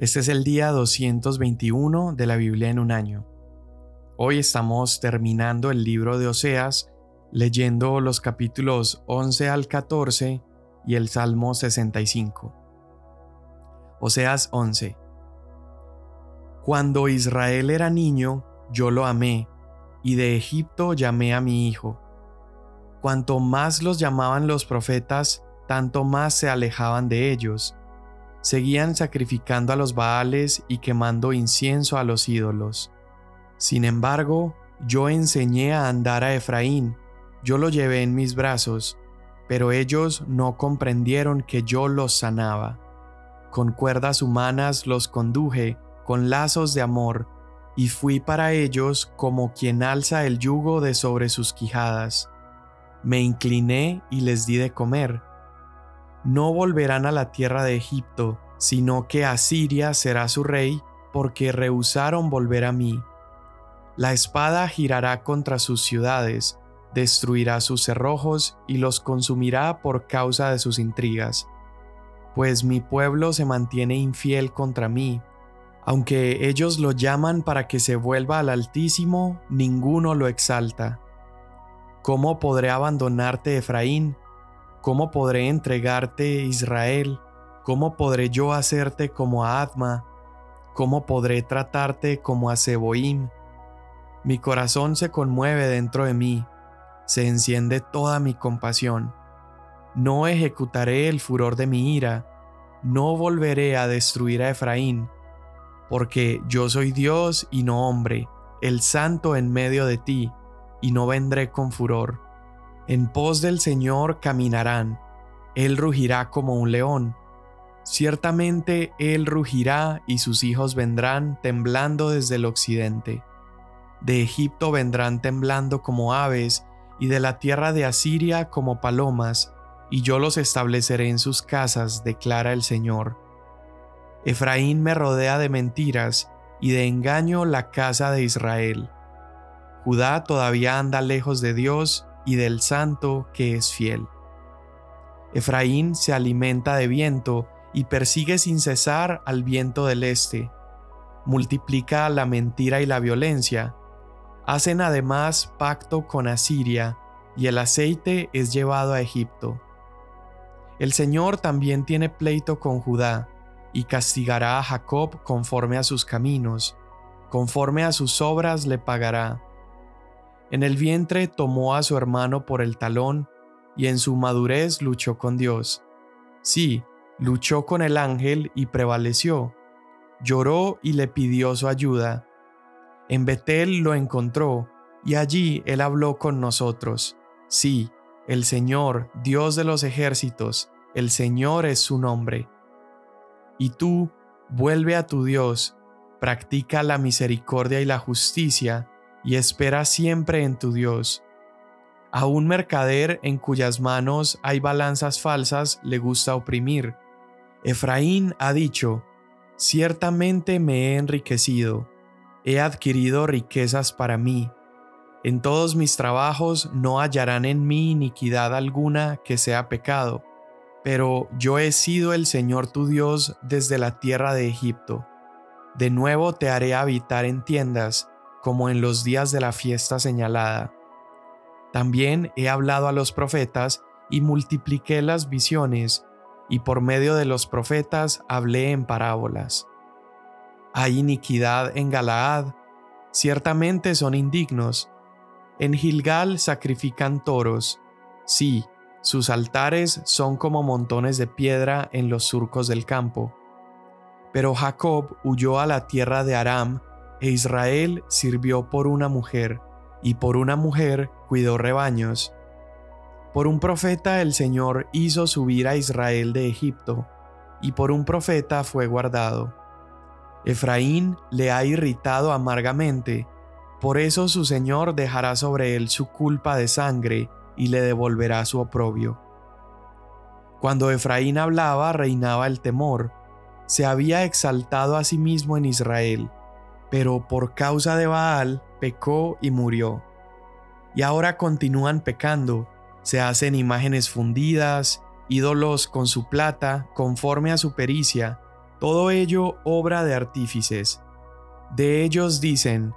Este es el día 221 de la Biblia en un año. Hoy estamos terminando el libro de Oseas, leyendo los capítulos 11 al 14 y el Salmo 65. Oseas 11. Cuando Israel era niño, yo lo amé, y de Egipto llamé a mi hijo. Cuanto más los llamaban los profetas, tanto más se alejaban de ellos seguían sacrificando a los Baales y quemando incienso a los ídolos. Sin embargo, yo enseñé a andar a Efraín, yo lo llevé en mis brazos, pero ellos no comprendieron que yo los sanaba. Con cuerdas humanas los conduje, con lazos de amor, y fui para ellos como quien alza el yugo de sobre sus quijadas. Me incliné y les di de comer no volverán a la tierra de Egipto, sino que Asiria será su rey, porque rehusaron volver a mí. La espada girará contra sus ciudades, destruirá sus cerrojos y los consumirá por causa de sus intrigas. Pues mi pueblo se mantiene infiel contra mí. Aunque ellos lo llaman para que se vuelva al Altísimo, ninguno lo exalta. ¿Cómo podré abandonarte, Efraín? ¿Cómo podré entregarte, Israel? ¿Cómo podré yo hacerte como a Adma? ¿Cómo podré tratarte como a Seboim? Mi corazón se conmueve dentro de mí, se enciende toda mi compasión. No ejecutaré el furor de mi ira, no volveré a destruir a Efraín, porque yo soy Dios y no hombre, el santo en medio de ti, y no vendré con furor. En pos del Señor caminarán, Él rugirá como un león. Ciertamente Él rugirá y sus hijos vendrán temblando desde el occidente. De Egipto vendrán temblando como aves, y de la tierra de Asiria como palomas, y yo los estableceré en sus casas, declara el Señor. Efraín me rodea de mentiras, y de engaño la casa de Israel. Judá todavía anda lejos de Dios, y del santo que es fiel. Efraín se alimenta de viento y persigue sin cesar al viento del este. Multiplica la mentira y la violencia. Hacen además pacto con Asiria, y el aceite es llevado a Egipto. El Señor también tiene pleito con Judá, y castigará a Jacob conforme a sus caminos, conforme a sus obras le pagará en el vientre tomó a su hermano por el talón y en su madurez luchó con Dios. Sí, luchó con el ángel y prevaleció. Lloró y le pidió su ayuda. En Betel lo encontró y allí él habló con nosotros. Sí, el Señor, Dios de los ejércitos, el Señor es su nombre. Y tú, vuelve a tu Dios, practica la misericordia y la justicia, y espera siempre en tu Dios. A un mercader en cuyas manos hay balanzas falsas le gusta oprimir. Efraín ha dicho, ciertamente me he enriquecido, he adquirido riquezas para mí. En todos mis trabajos no hallarán en mí iniquidad alguna que sea pecado, pero yo he sido el Señor tu Dios desde la tierra de Egipto. De nuevo te haré habitar en tiendas, como en los días de la fiesta señalada. También he hablado a los profetas y multipliqué las visiones, y por medio de los profetas hablé en parábolas. Hay iniquidad en Galaad, ciertamente son indignos. En Gilgal sacrifican toros, sí, sus altares son como montones de piedra en los surcos del campo. Pero Jacob huyó a la tierra de Aram e Israel sirvió por una mujer, y por una mujer cuidó rebaños. Por un profeta el Señor hizo subir a Israel de Egipto, y por un profeta fue guardado. Efraín le ha irritado amargamente, por eso su Señor dejará sobre él su culpa de sangre y le devolverá su oprobio. Cuando Efraín hablaba reinaba el temor, se había exaltado a sí mismo en Israel, pero por causa de Baal pecó y murió. Y ahora continúan pecando, se hacen imágenes fundidas, ídolos con su plata, conforme a su pericia, Todo ello obra de artífices. De ellos dicen,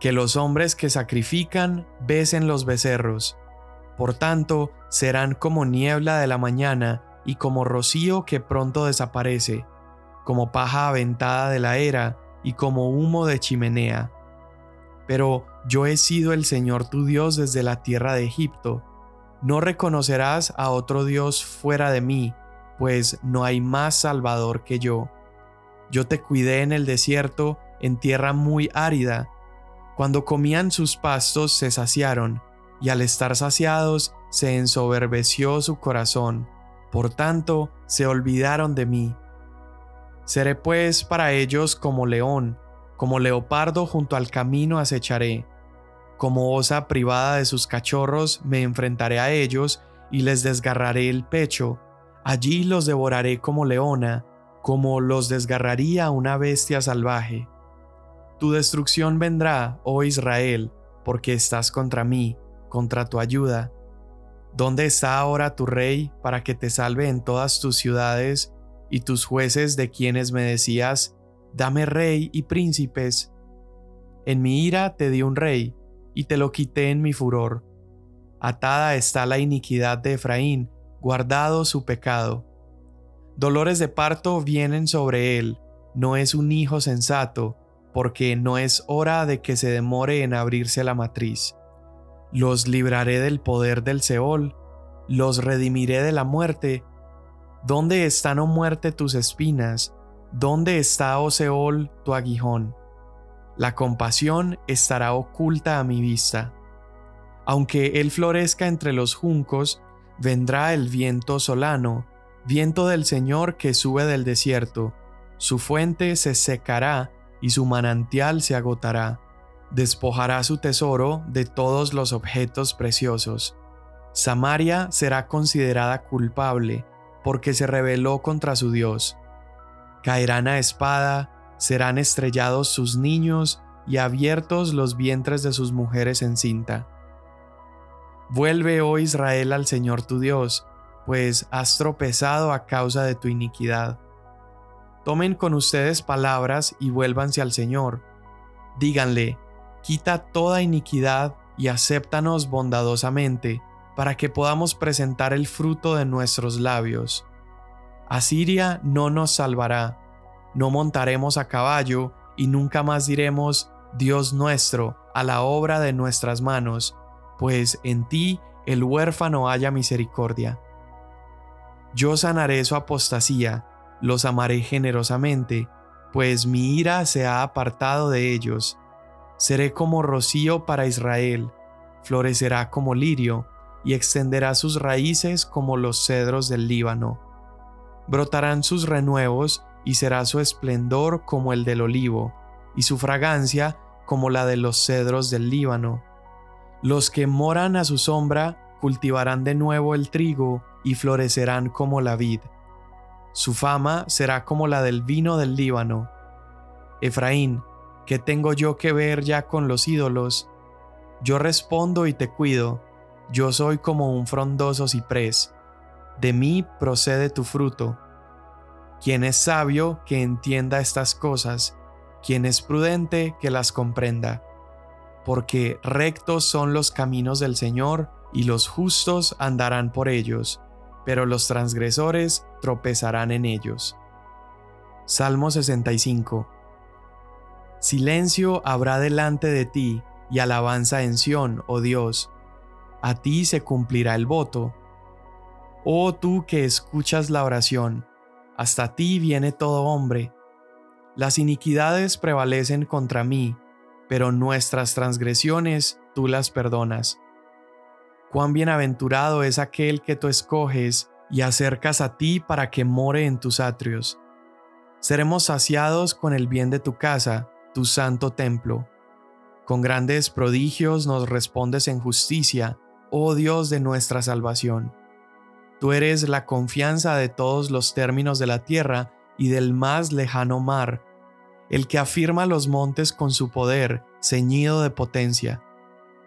que los hombres que sacrifican besen los becerros. Por tanto, serán como niebla de la mañana y como rocío que pronto desaparece, como paja aventada de la era y como humo de chimenea. Pero yo he sido el Señor tu Dios desde la tierra de Egipto. No reconocerás a otro Dios fuera de mí, pues no hay más Salvador que yo. Yo te cuidé en el desierto, en tierra muy árida, cuando comían sus pastos se saciaron, y al estar saciados se ensoberbeció su corazón, por tanto se olvidaron de mí. Seré pues para ellos como león, como leopardo junto al camino acecharé. Como osa privada de sus cachorros me enfrentaré a ellos y les desgarraré el pecho. Allí los devoraré como leona, como los desgarraría una bestia salvaje. Tu destrucción vendrá, oh Israel, porque estás contra mí, contra tu ayuda. ¿Dónde está ahora tu rey para que te salve en todas tus ciudades y tus jueces de quienes me decías, dame rey y príncipes? En mi ira te di un rey, y te lo quité en mi furor. Atada está la iniquidad de Efraín, guardado su pecado. Dolores de parto vienen sobre él, no es un hijo sensato, porque no es hora de que se demore en abrirse la matriz. Los libraré del poder del Seol, los redimiré de la muerte. ¿Dónde están, oh muerte, tus espinas? ¿Dónde está, oh Seol, tu aguijón? La compasión estará oculta a mi vista. Aunque él florezca entre los juncos, vendrá el viento solano, viento del Señor que sube del desierto. Su fuente se secará y su manantial se agotará. Despojará su tesoro de todos los objetos preciosos. Samaria será considerada culpable porque se rebeló contra su Dios. Caerán a espada, serán estrellados sus niños y abiertos los vientres de sus mujeres en cinta. Vuelve, oh Israel, al Señor tu Dios, pues has tropezado a causa de tu iniquidad. Tomen con ustedes palabras y vuélvanse al Señor. Díganle, quita toda iniquidad y acéptanos bondadosamente, para que podamos presentar el fruto de nuestros labios. Asiria no nos salvará, no montaremos a caballo y nunca más diremos, Dios nuestro, a la obra de nuestras manos, pues en ti el huérfano haya misericordia. Yo sanaré su apostasía, los amaré generosamente, pues mi ira se ha apartado de ellos. Seré como rocío para Israel, florecerá como lirio, y extenderá sus raíces como los cedros del Líbano. Brotarán sus renuevos, y será su esplendor como el del olivo, y su fragancia como la de los cedros del Líbano. Los que moran a su sombra cultivarán de nuevo el trigo y florecerán como la vid su fama será como la del vino del Líbano. Efraín, ¿qué tengo yo que ver ya con los ídolos? Yo respondo y te cuido, yo soy como un frondoso ciprés, de mí procede tu fruto. Quien es sabio que entienda estas cosas, quien es prudente que las comprenda, porque rectos son los caminos del Señor y los justos andarán por ellos pero los transgresores tropezarán en ellos. Salmo 65 Silencio habrá delante de ti y alabanza en Sión, oh Dios. A ti se cumplirá el voto. Oh tú que escuchas la oración, hasta ti viene todo hombre. Las iniquidades prevalecen contra mí, pero nuestras transgresiones tú las perdonas. Cuán bienaventurado es aquel que tú escoges y acercas a ti para que more en tus atrios. Seremos saciados con el bien de tu casa, tu santo templo. Con grandes prodigios nos respondes en justicia, oh Dios de nuestra salvación. Tú eres la confianza de todos los términos de la tierra y del más lejano mar, el que afirma los montes con su poder, ceñido de potencia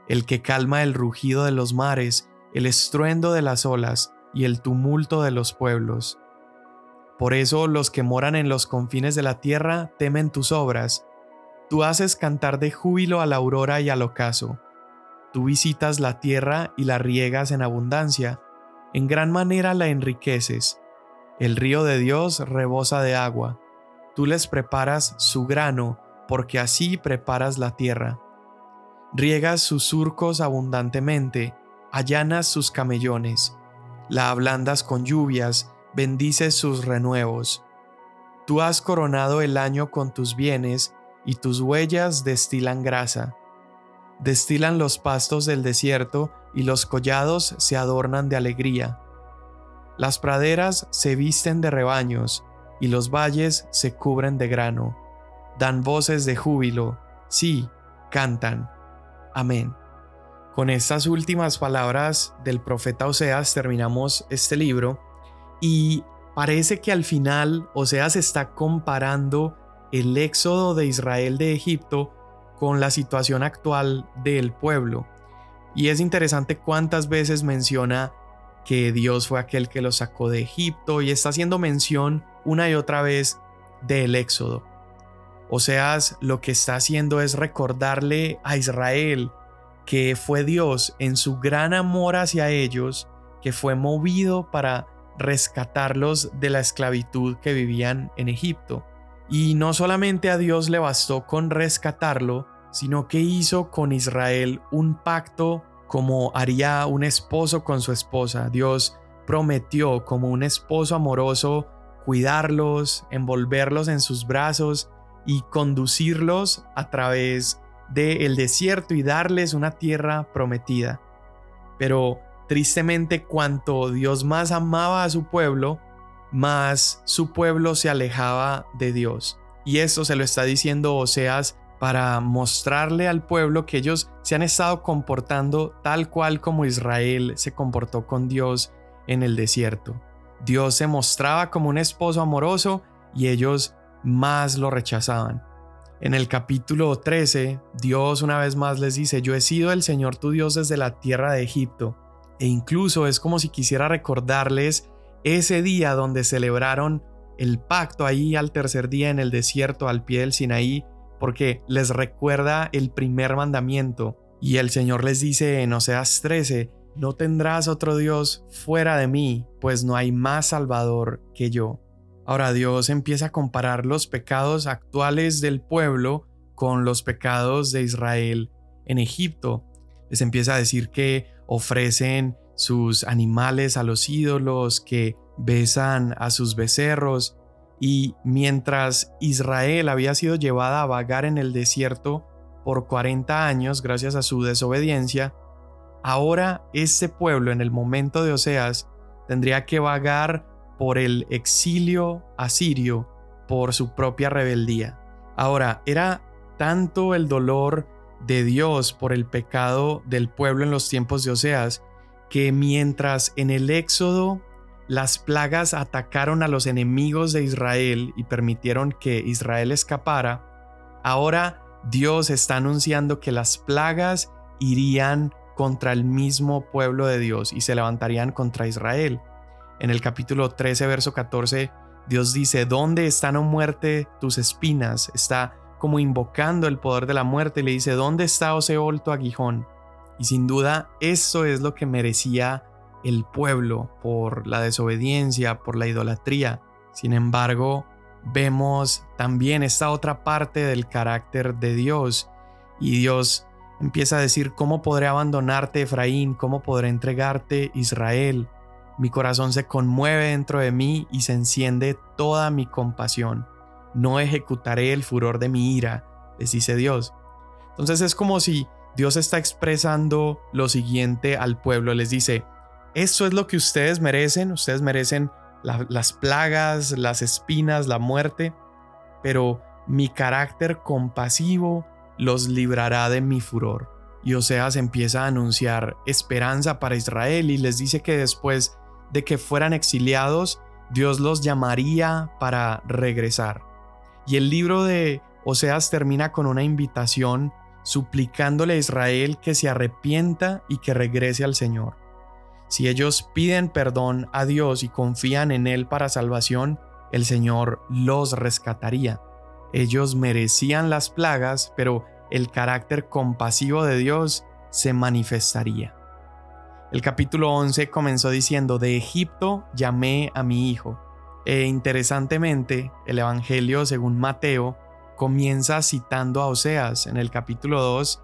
el que calma el rugido de los mares, el estruendo de las olas y el tumulto de los pueblos. Por eso los que moran en los confines de la tierra temen tus obras. Tú haces cantar de júbilo a la aurora y al ocaso. Tú visitas la tierra y la riegas en abundancia, en gran manera la enriqueces. El río de Dios rebosa de agua. Tú les preparas su grano, porque así preparas la tierra. Riegas sus surcos abundantemente, allanas sus camellones, la ablandas con lluvias, bendices sus renuevos. Tú has coronado el año con tus bienes, y tus huellas destilan grasa. Destilan los pastos del desierto, y los collados se adornan de alegría. Las praderas se visten de rebaños, y los valles se cubren de grano. Dan voces de júbilo, sí, cantan. Amén. Con estas últimas palabras del profeta Oseas terminamos este libro y parece que al final Oseas está comparando el éxodo de Israel de Egipto con la situación actual del pueblo. Y es interesante cuántas veces menciona que Dios fue aquel que lo sacó de Egipto y está haciendo mención una y otra vez del éxodo. Oseas lo que está haciendo es recordarle a Israel que fue Dios en su gran amor hacia ellos, que fue movido para rescatarlos de la esclavitud que vivían en Egipto. Y no solamente a Dios le bastó con rescatarlo, sino que hizo con Israel un pacto como haría un esposo con su esposa. Dios prometió como un esposo amoroso cuidarlos, envolverlos en sus brazos y conducirlos a través del desierto y darles una tierra prometida. Pero tristemente cuanto Dios más amaba a su pueblo, más su pueblo se alejaba de Dios. Y esto se lo está diciendo Oseas para mostrarle al pueblo que ellos se han estado comportando tal cual como Israel se comportó con Dios en el desierto. Dios se mostraba como un esposo amoroso y ellos más lo rechazaban. En el capítulo 13, Dios una vez más les dice, yo he sido el Señor tu Dios desde la tierra de Egipto. E incluso es como si quisiera recordarles ese día donde celebraron el pacto ahí al tercer día en el desierto al pie del Sinaí, porque les recuerda el primer mandamiento. Y el Señor les dice en Oseas 13, no tendrás otro Dios fuera de mí, pues no hay más Salvador que yo. Ahora Dios empieza a comparar los pecados actuales del pueblo con los pecados de Israel en Egipto. Les empieza a decir que ofrecen sus animales a los ídolos, que besan a sus becerros, y mientras Israel había sido llevada a vagar en el desierto por 40 años gracias a su desobediencia, ahora este pueblo en el momento de Oseas tendría que vagar por el exilio asirio por su propia rebeldía. Ahora, era tanto el dolor de Dios por el pecado del pueblo en los tiempos de Oseas, que mientras en el Éxodo las plagas atacaron a los enemigos de Israel y permitieron que Israel escapara, ahora Dios está anunciando que las plagas irían contra el mismo pueblo de Dios y se levantarían contra Israel. En el capítulo 13, verso 14, Dios dice, ¿dónde están o muerte tus espinas? Está como invocando el poder de la muerte y le dice, ¿dónde está o Seol tu aguijón? Y sin duda, eso es lo que merecía el pueblo por la desobediencia, por la idolatría. Sin embargo, vemos también esta otra parte del carácter de Dios y Dios empieza a decir, ¿cómo podré abandonarte Efraín? ¿Cómo podré entregarte Israel? Mi corazón se conmueve dentro de mí y se enciende toda mi compasión. No ejecutaré el furor de mi ira, les dice Dios. Entonces es como si Dios está expresando lo siguiente al pueblo. Les dice, esto es lo que ustedes merecen, ustedes merecen las plagas, las espinas, la muerte, pero mi carácter compasivo los librará de mi furor. Y Oseas empieza a anunciar esperanza para Israel y les dice que después de que fueran exiliados, Dios los llamaría para regresar. Y el libro de Oseas termina con una invitación suplicándole a Israel que se arrepienta y que regrese al Señor. Si ellos piden perdón a Dios y confían en Él para salvación, el Señor los rescataría. Ellos merecían las plagas, pero el carácter compasivo de Dios se manifestaría. El capítulo 11 comenzó diciendo, de Egipto llamé a mi hijo. E interesantemente, el Evangelio según Mateo comienza citando a Oseas. En el capítulo 2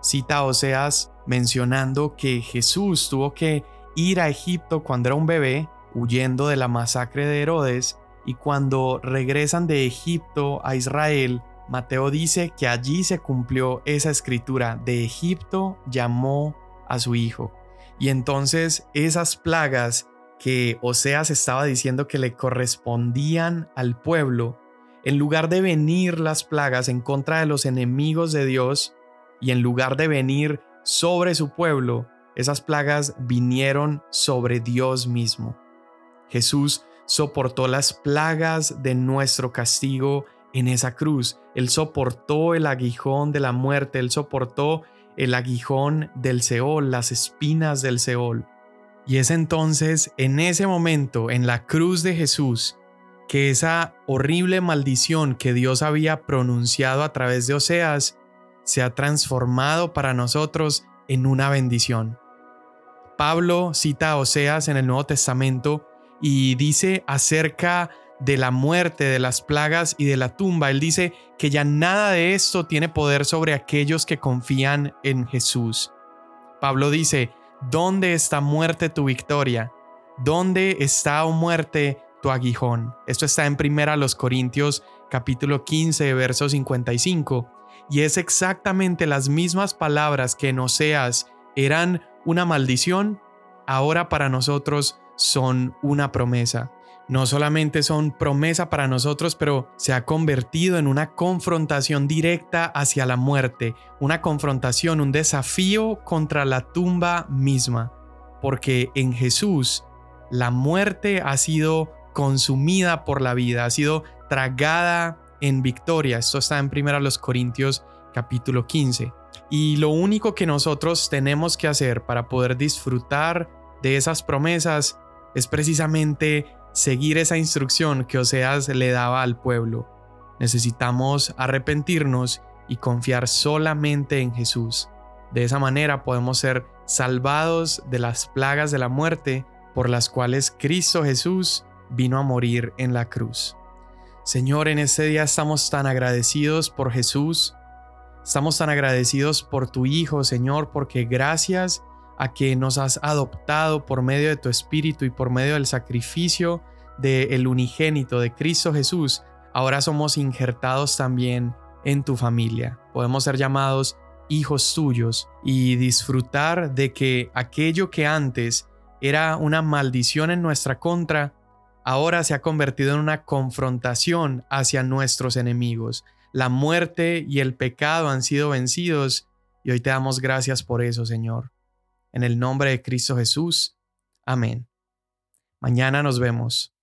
cita a Oseas mencionando que Jesús tuvo que ir a Egipto cuando era un bebé, huyendo de la masacre de Herodes, y cuando regresan de Egipto a Israel, Mateo dice que allí se cumplió esa escritura, de Egipto llamó a su hijo. Y entonces esas plagas que Oseas estaba diciendo que le correspondían al pueblo, en lugar de venir las plagas en contra de los enemigos de Dios y en lugar de venir sobre su pueblo, esas plagas vinieron sobre Dios mismo. Jesús soportó las plagas de nuestro castigo en esa cruz. Él soportó el aguijón de la muerte, él soportó el aguijón del Seol, las espinas del Seol. Y es entonces en ese momento, en la cruz de Jesús, que esa horrible maldición que Dios había pronunciado a través de Oseas se ha transformado para nosotros en una bendición. Pablo cita a Oseas en el Nuevo Testamento y dice acerca de la muerte, de las plagas y de la tumba. Él dice que ya nada de esto tiene poder sobre aquellos que confían en Jesús. Pablo dice, ¿dónde está muerte tu victoria? ¿Dónde está, oh muerte, aguijón? Esto está en primera los Corintios capítulo 15, verso 55. Y es exactamente las mismas palabras que en Oseas eran una maldición, ahora para nosotros son una promesa no solamente son promesa para nosotros, pero se ha convertido en una confrontación directa hacia la muerte, una confrontación, un desafío contra la tumba misma, porque en Jesús la muerte ha sido consumida por la vida, ha sido tragada en victoria. Esto está en 1 Corintios capítulo 15. Y lo único que nosotros tenemos que hacer para poder disfrutar de esas promesas es precisamente seguir esa instrucción que Oseas le daba al pueblo. Necesitamos arrepentirnos y confiar solamente en Jesús. De esa manera podemos ser salvados de las plagas de la muerte por las cuales Cristo Jesús vino a morir en la cruz. Señor, en este día estamos tan agradecidos por Jesús, estamos tan agradecidos por tu Hijo, Señor, porque gracias a que nos has adoptado por medio de tu Espíritu y por medio del sacrificio del unigénito de Cristo Jesús, ahora somos injertados también en tu familia. Podemos ser llamados hijos tuyos y disfrutar de que aquello que antes era una maldición en nuestra contra, ahora se ha convertido en una confrontación hacia nuestros enemigos. La muerte y el pecado han sido vencidos y hoy te damos gracias por eso, Señor. En el nombre de Cristo Jesús. Amén. Mañana nos vemos.